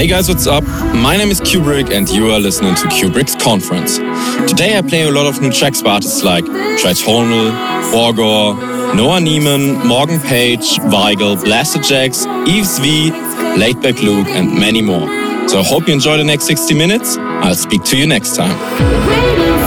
Hey guys, what's up? My name is Cuebrick and you are listening to Cuebrick's Conference. Today I play a lot of new tracks by artists like Tritonal, Borgore, Noah Neiman, Morgan Page, Vigel, Blasterjaxx, Yves V, Laidback Luke and many more. So I hope you enjoy the next 60 minutes. I'll speak to you next time.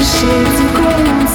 shades of grey.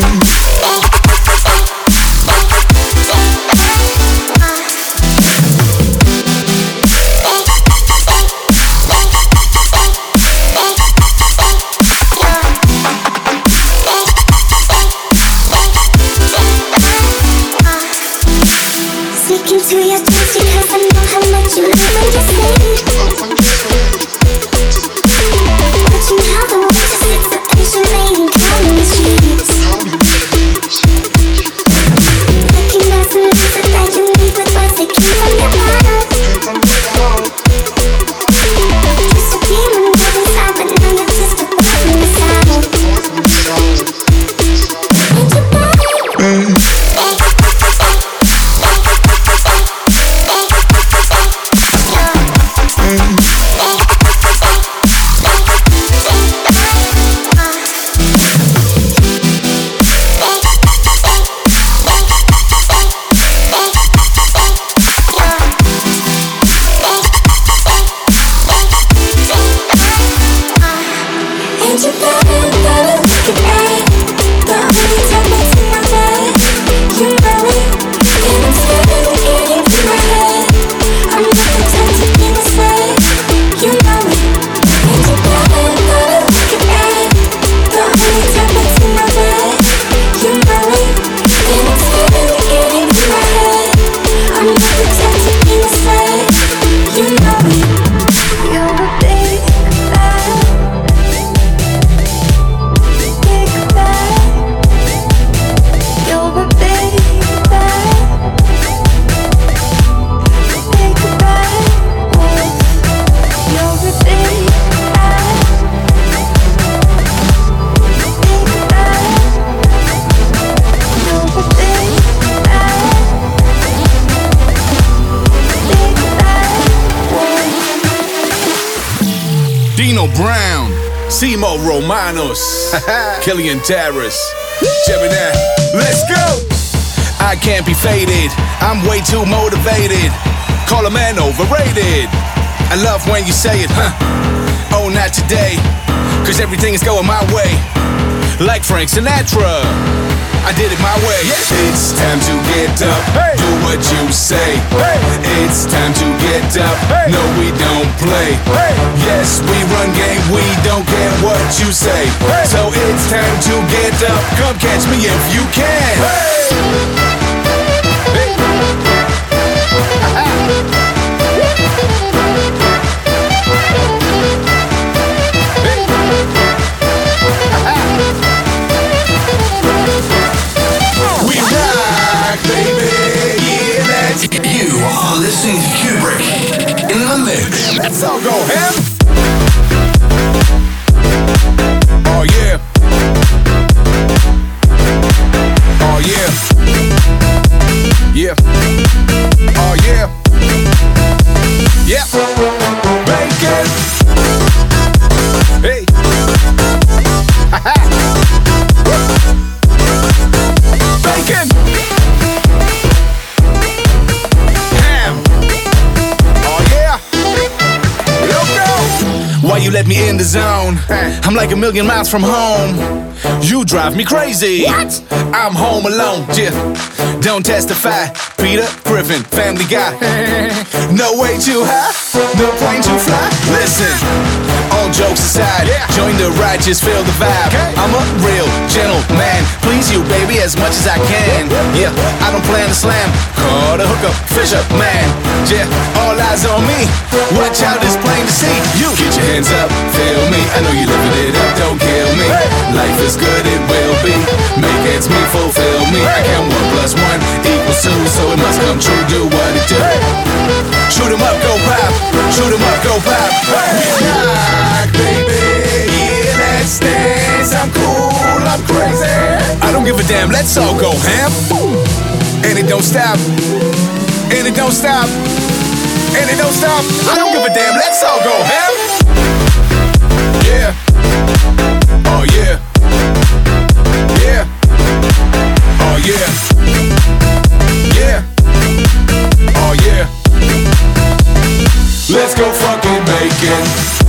time Simo Romanus, Killian Taras, Gemeni. Let's go! I can't be faded, I'm way too motivated. Call a man overrated. I love when you say it, huh? Oh, not today, cause everything is going my way. Like Frank Sinatra. I did it my way. It's time to get up, do what you say. It's time to get up, no, we don't play. Yes, we run game, we don't care what you say. So it's time to get up, come catch me if you can. Listening to Cuebrick in the mix. Let's all go ham. Me in the zone? I'm like a million miles from home. You drive me crazy. What? I'm home alone. Yeah. Don't testify. Peter Griffin, family guy. no way too high. No plane too fly. Listen. All jokes aside, join the just feel the vibe. I'm a real gentleman, please you, baby, as much as I can. Yeah, I don't plan to slam. Call the hookup, Fisher man. Yeah, all eyes on me. Watch out, it's plain to see. You get your hands up, feel me. I know you're living it up, don't kill me. Life is good, it will be. Make ends meet, fulfill me. I count one plus one equals two, so it must come true. Do what it do. Shoot 'em up, go pop. Shoot 'em up, go pop. We rock, baby. Yeah, let's dance. I'm cool, I'm crazy. I don't give a damn. Let's all go ham. And it don't stop. And it don't stop. And it don't stop. I don't give a damn. Let's all go ham. Yeah. Let's go fucking bacon.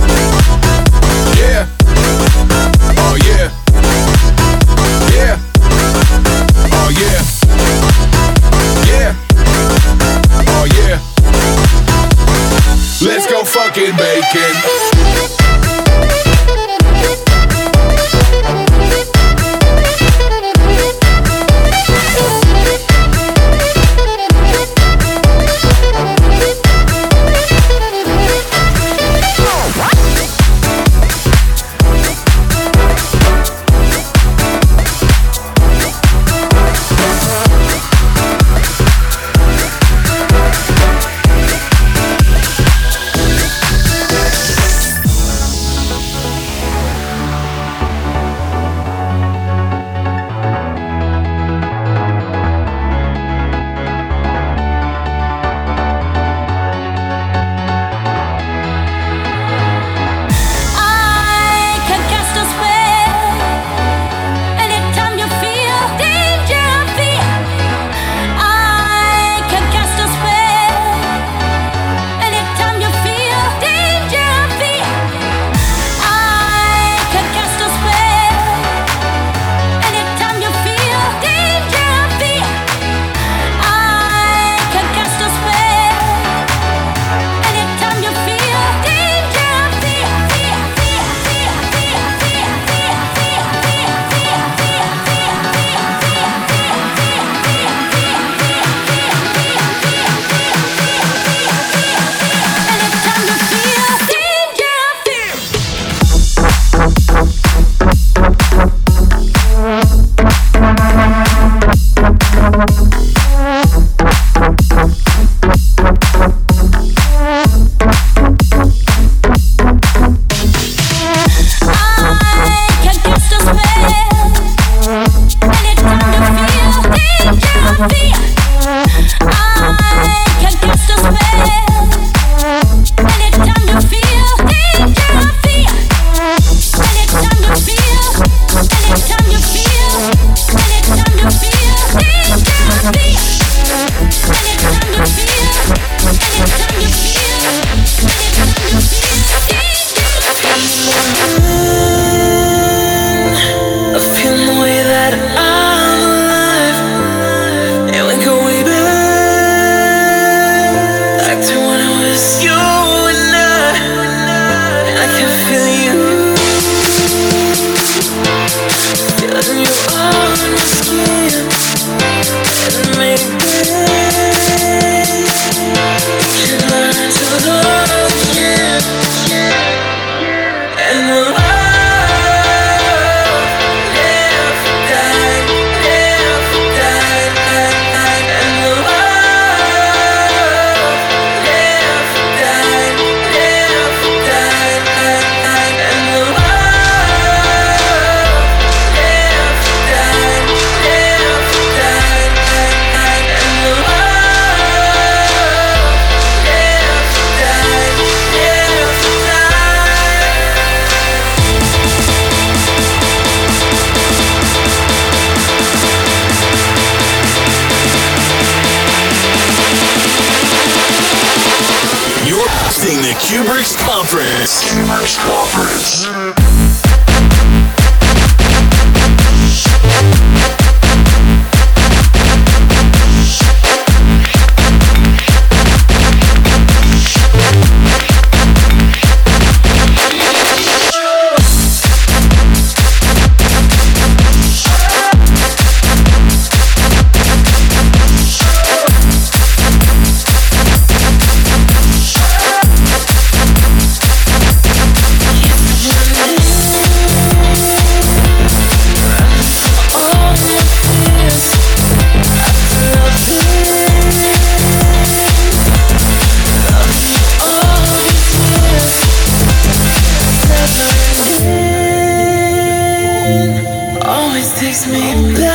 me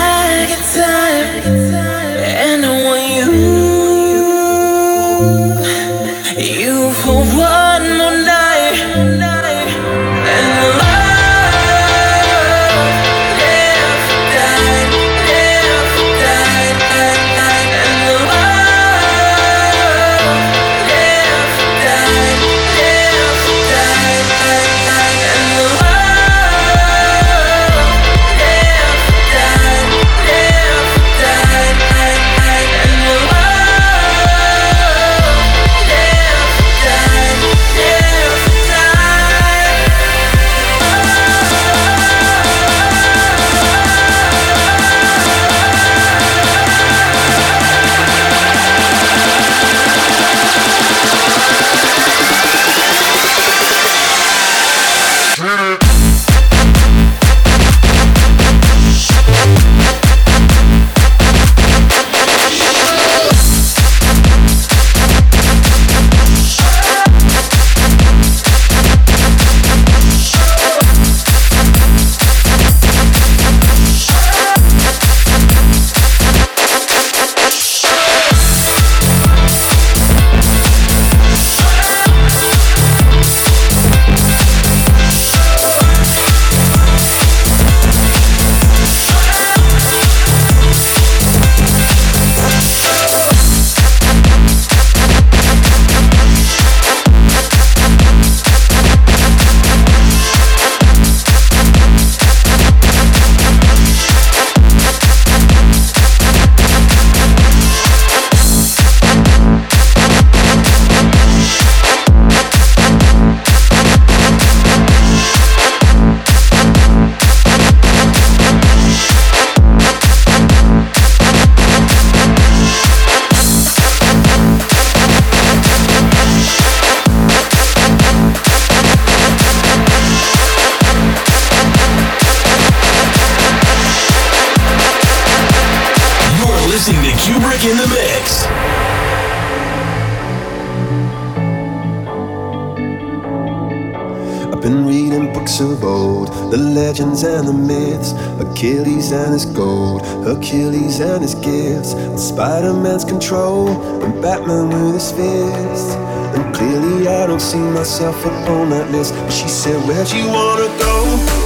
Achilles and his gold, Achilles and his gifts, and Spider Man's control, and Batman with his fist. And clearly, I don't see myself upon that list. But she said, Where'd you wanna go?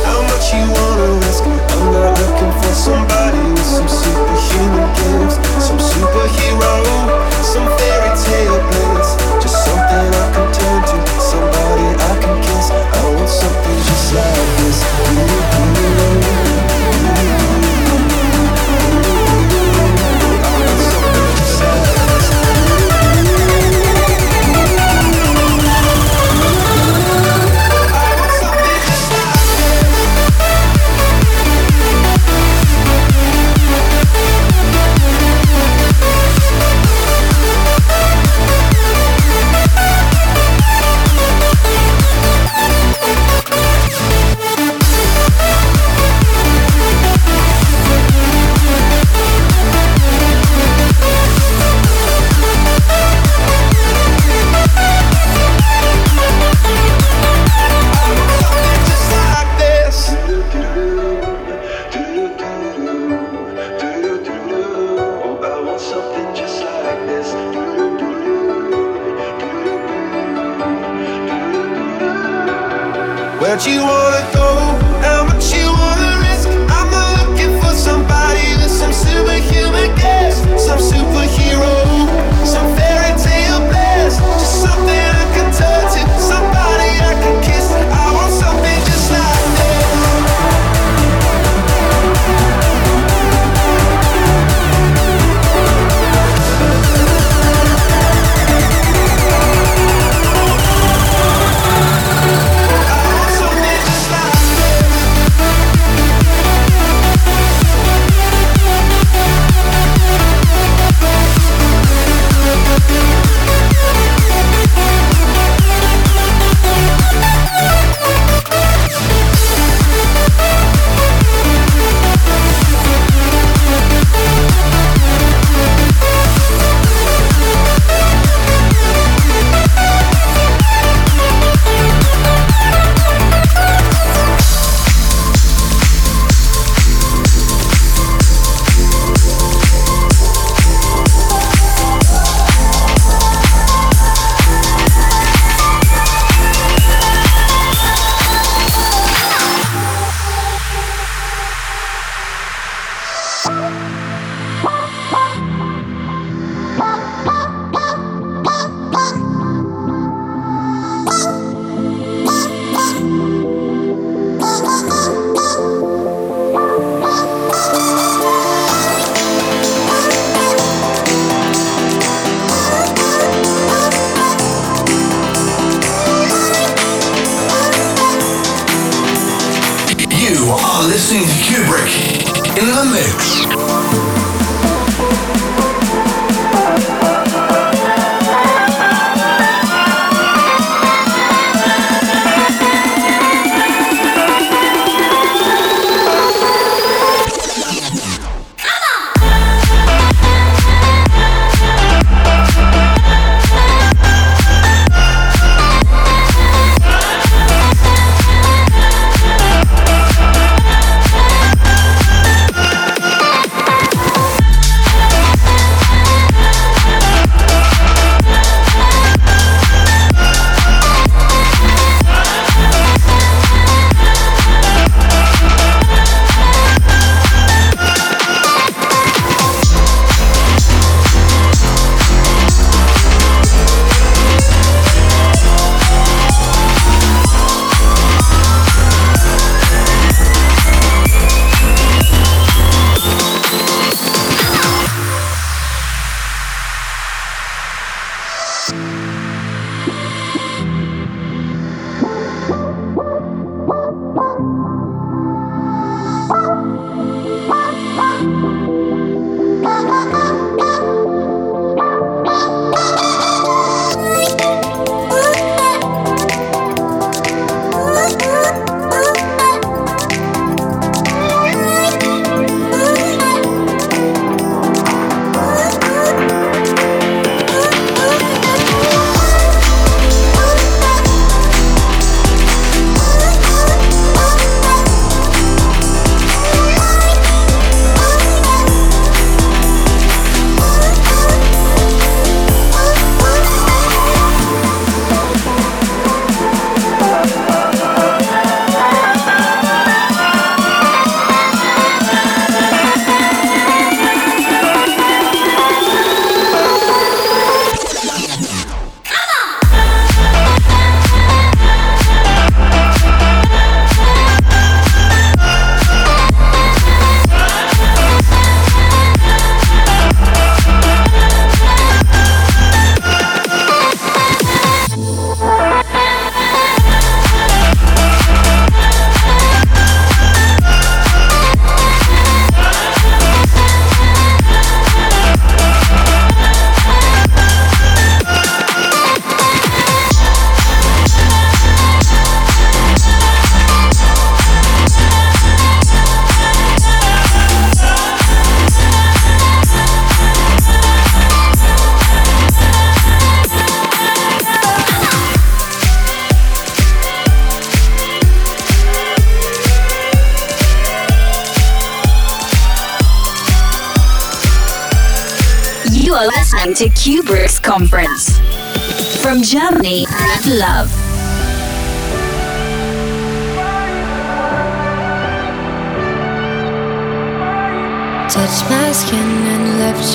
How much you wanna risk? I'm not looking for somebody with some superhuman gifts, some superhero,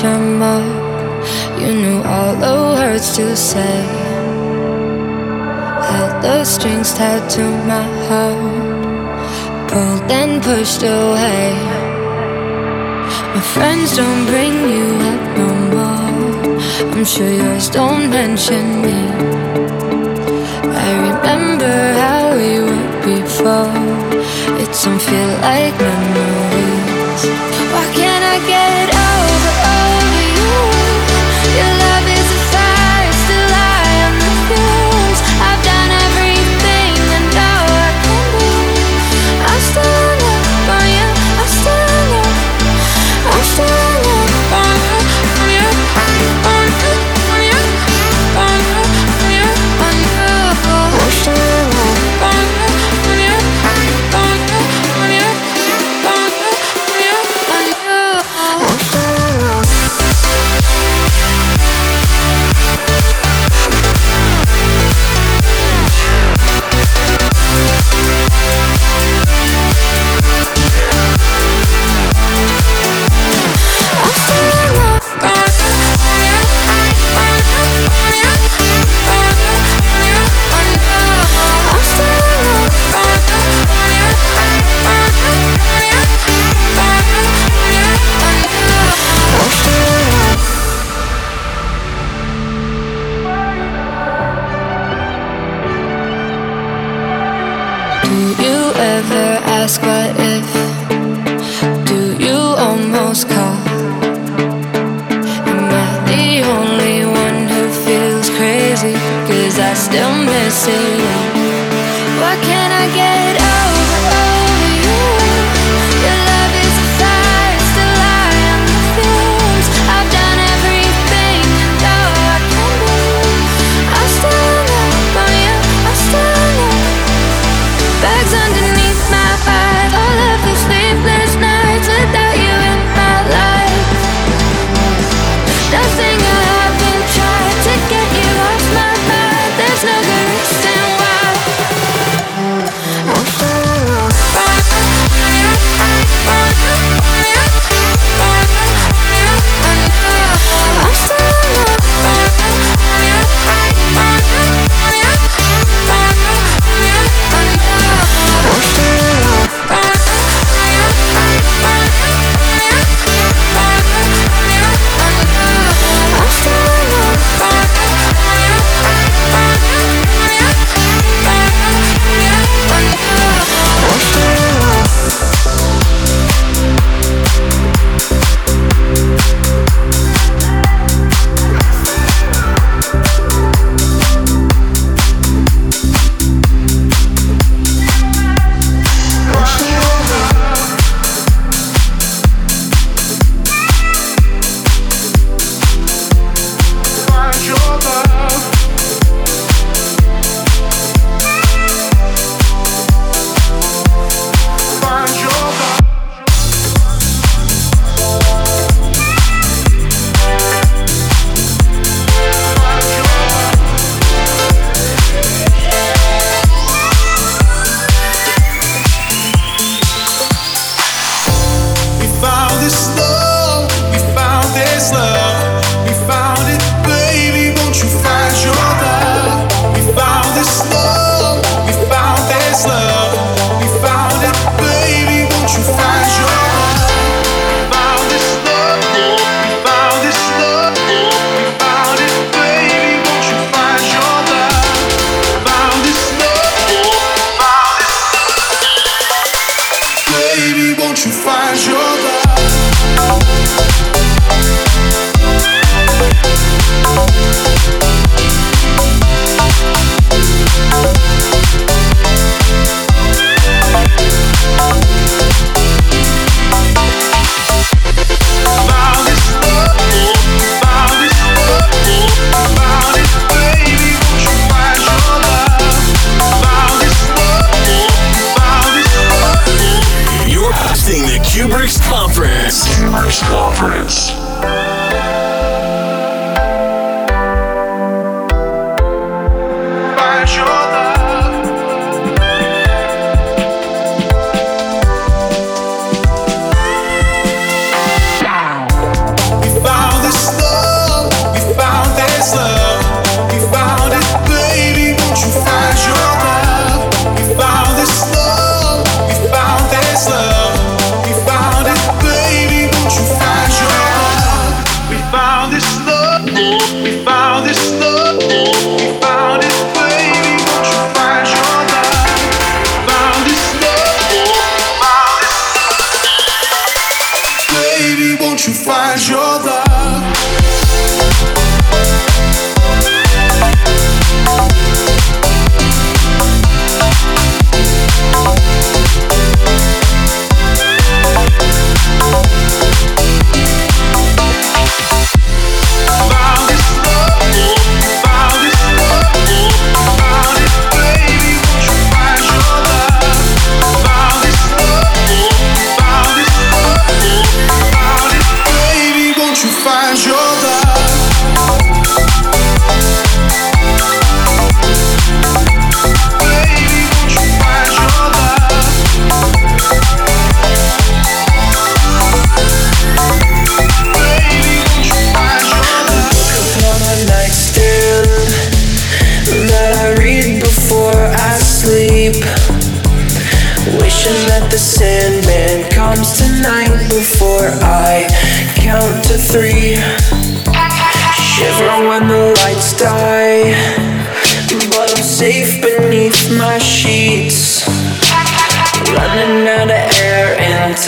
You knew all the words to say. Held the strings tied to my heart. Pulled and pushed away. My friends don't bring you up no more. I'm sure yours don't mention me. I remember how we were before. It don't feel like memories. Why can't I get over,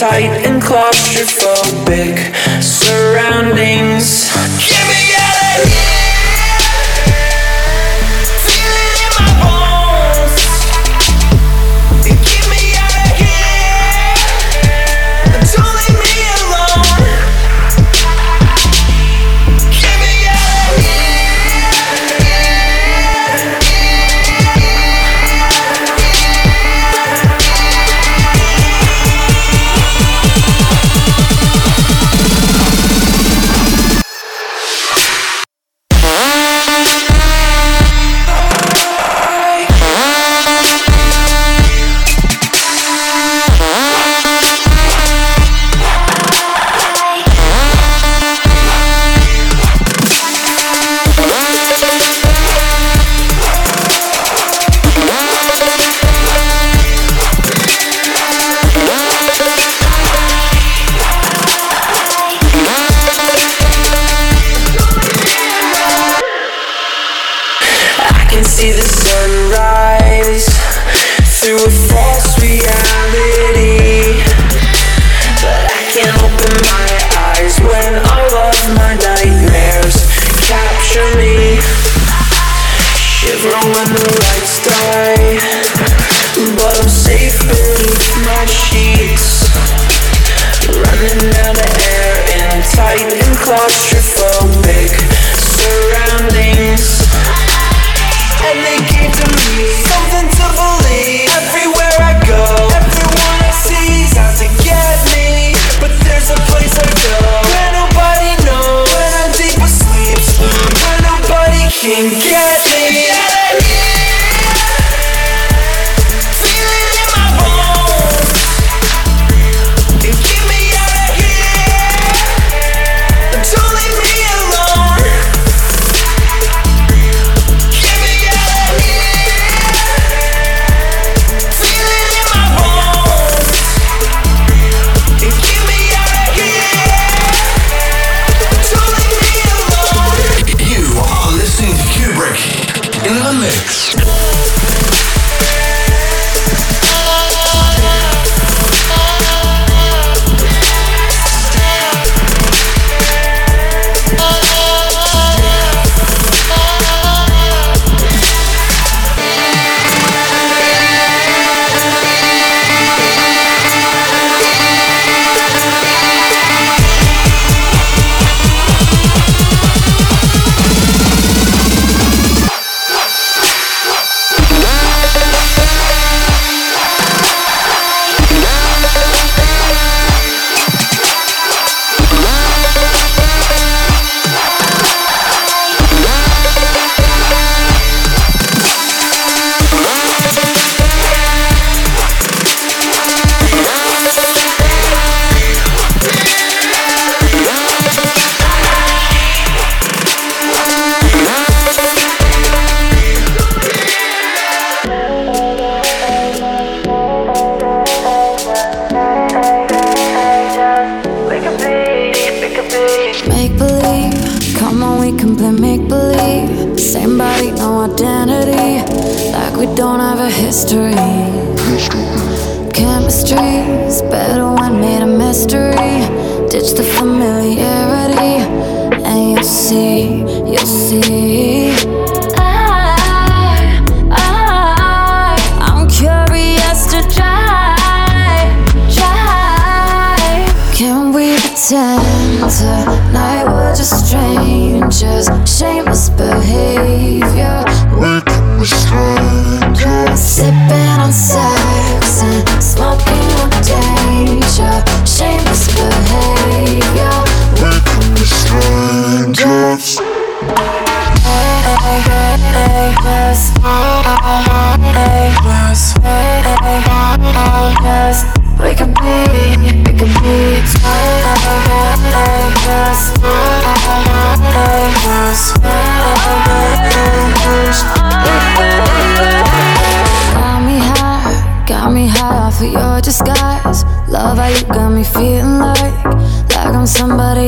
tight and close. Don't leave me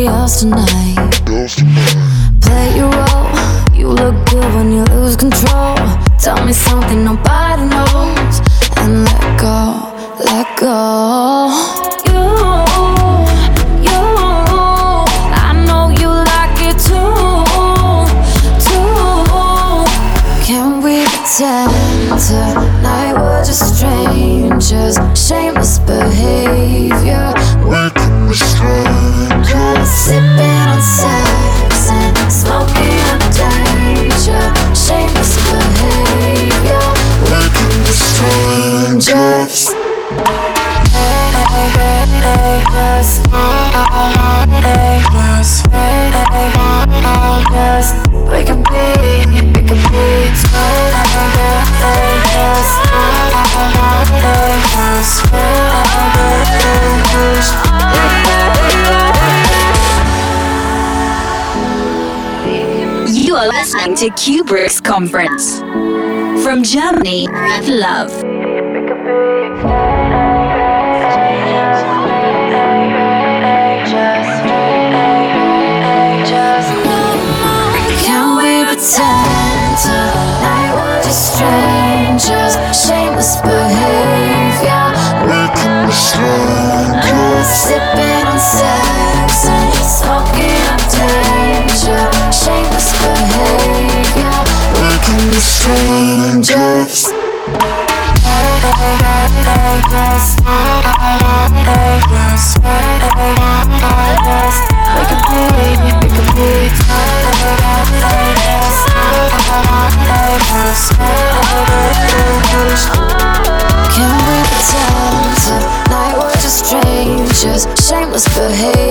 somebody tonight. Play your role. You look good when you lose control. Tell me something nobody knows. And let go, let go. Tonight we're just strangers. listening to Cuebrick's Conference. From Germany, with love. strangers, shameless behavior. We Making the strangers, sipping on sex. Can we pretend tonight we're just strangers? Shameless behavior.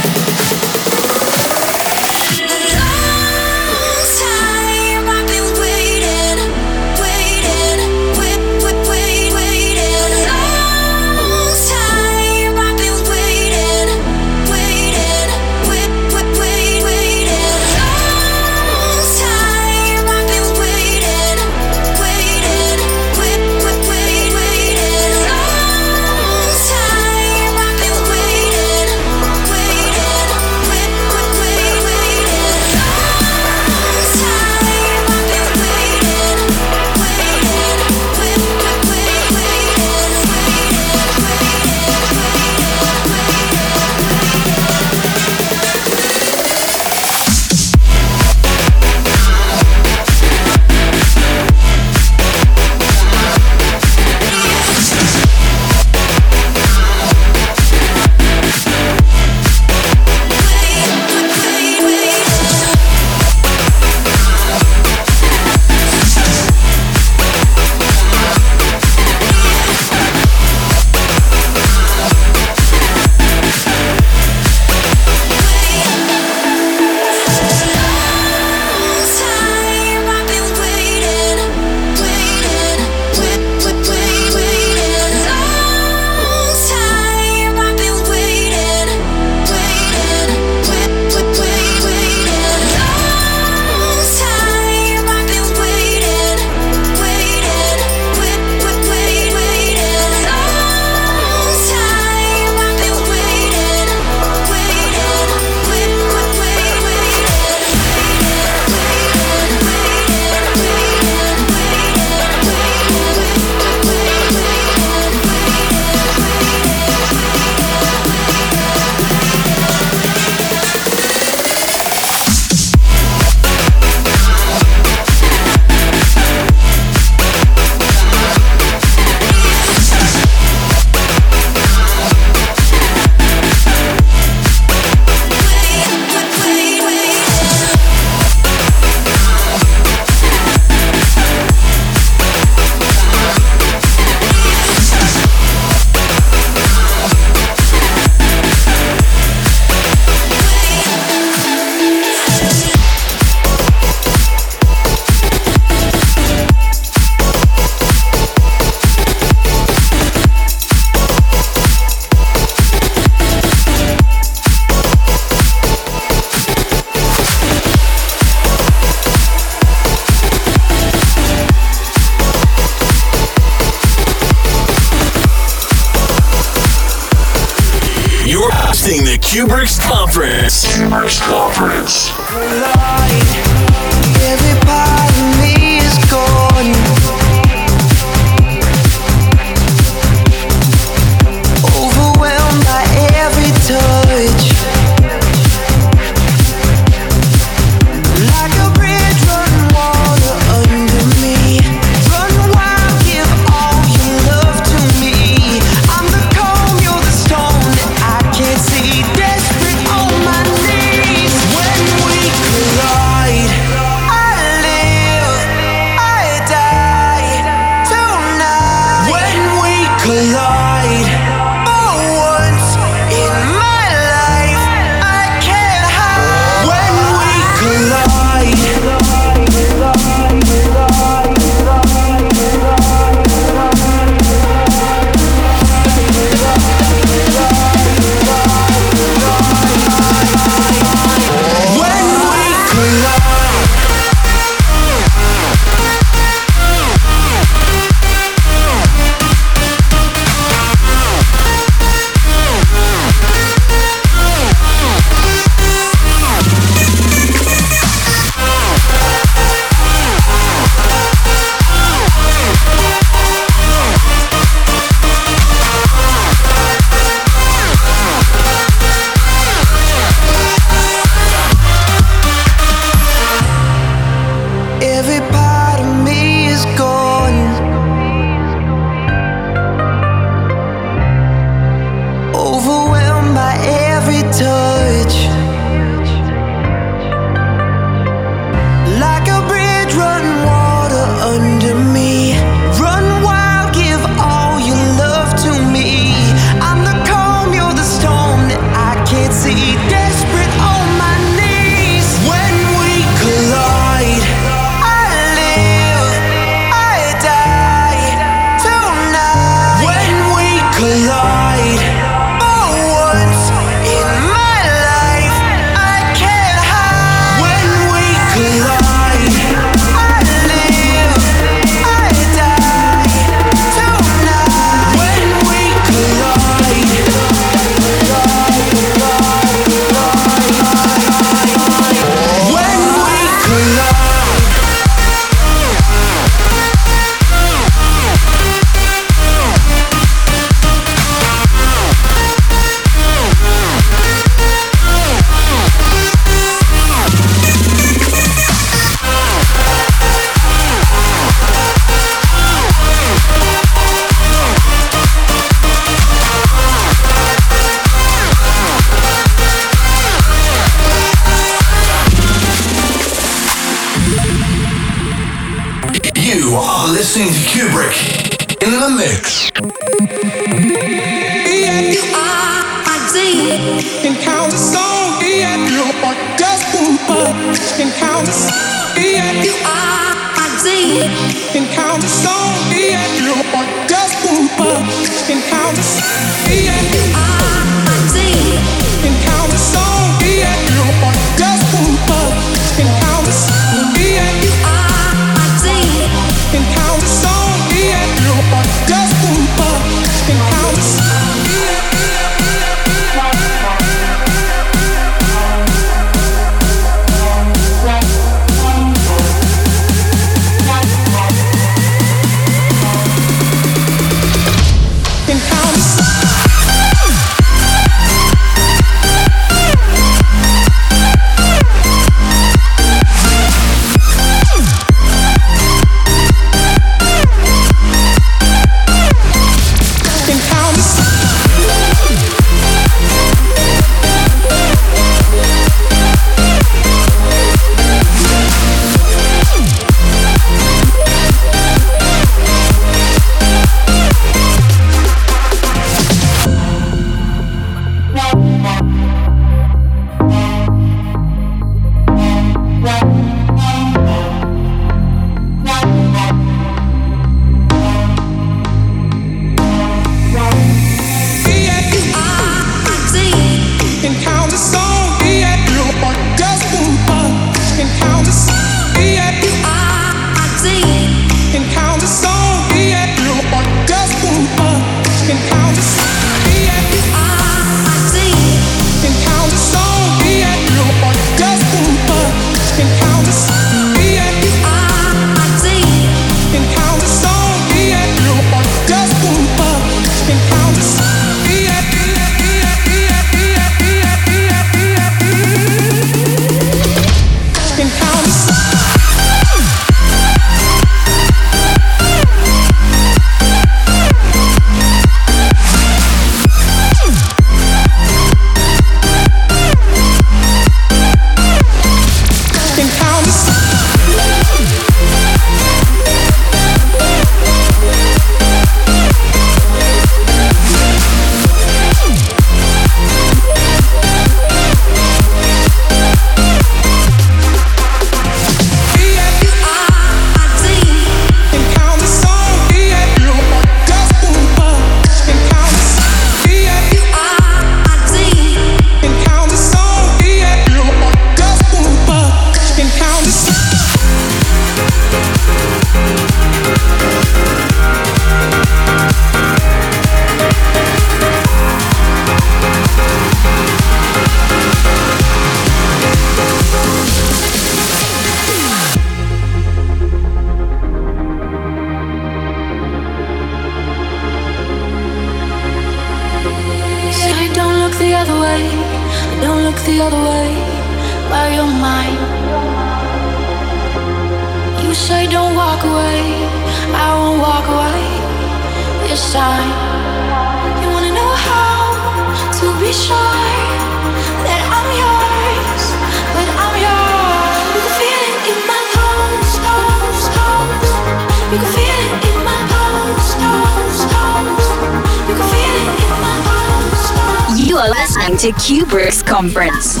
Conference.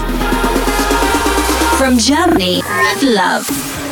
From Germany with love.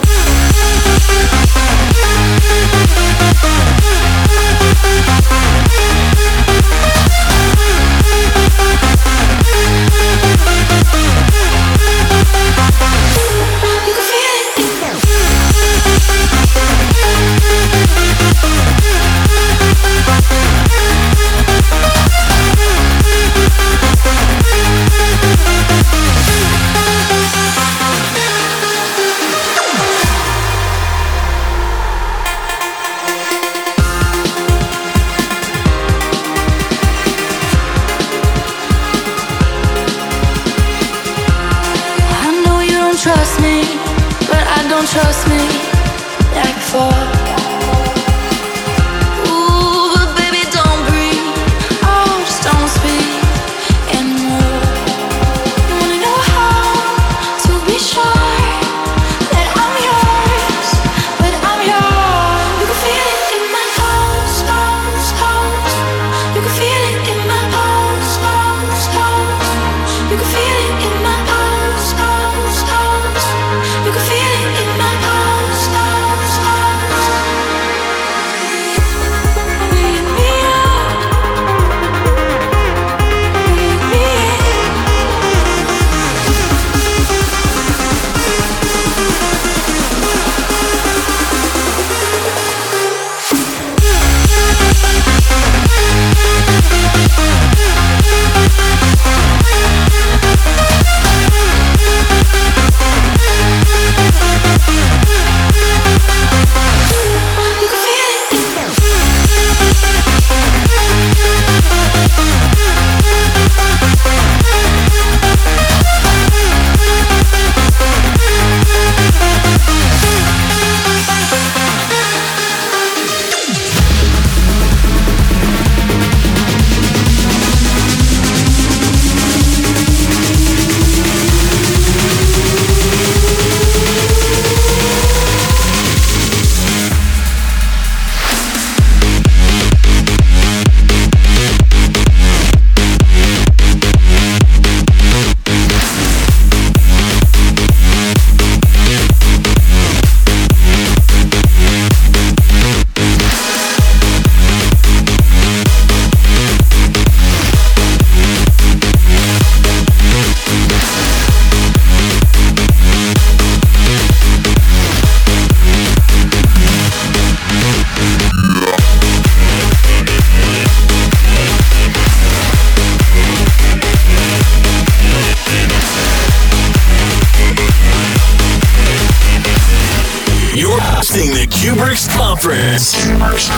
Cuebrick's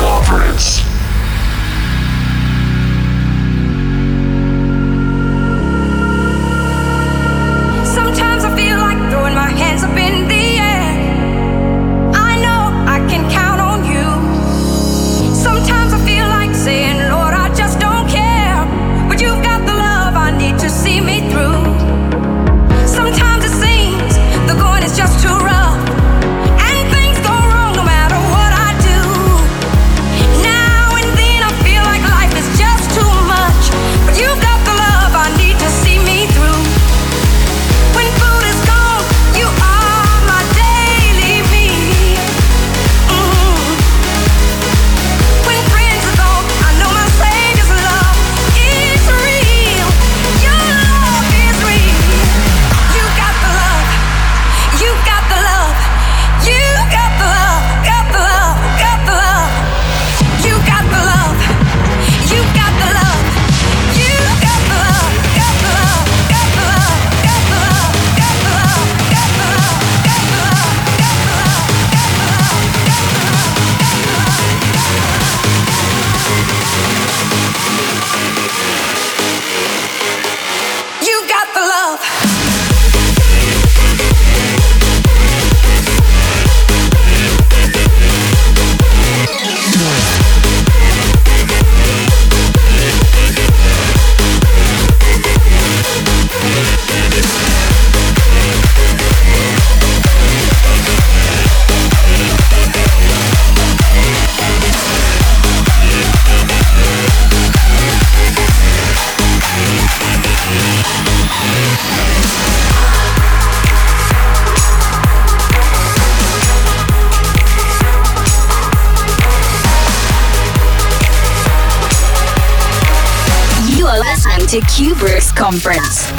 Conference.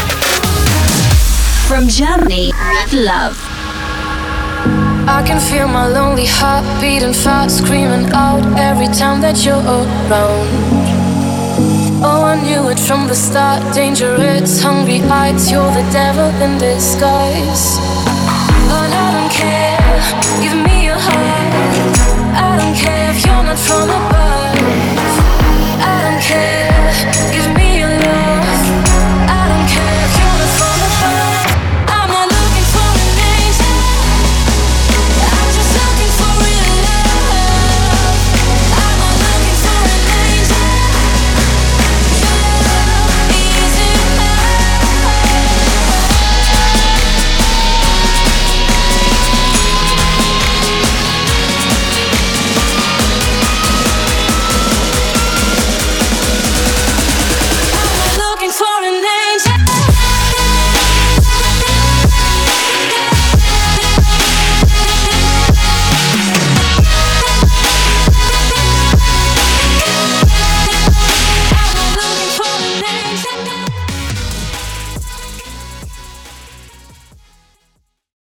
From Germany with love. I can feel my lonely heart beating fast, screaming out every time that you're around. Oh, I knew it from the start. Dangerous, hungry eyes, you're the devil in disguise. But I don't care, give me your heart. I don't care if you're not from above.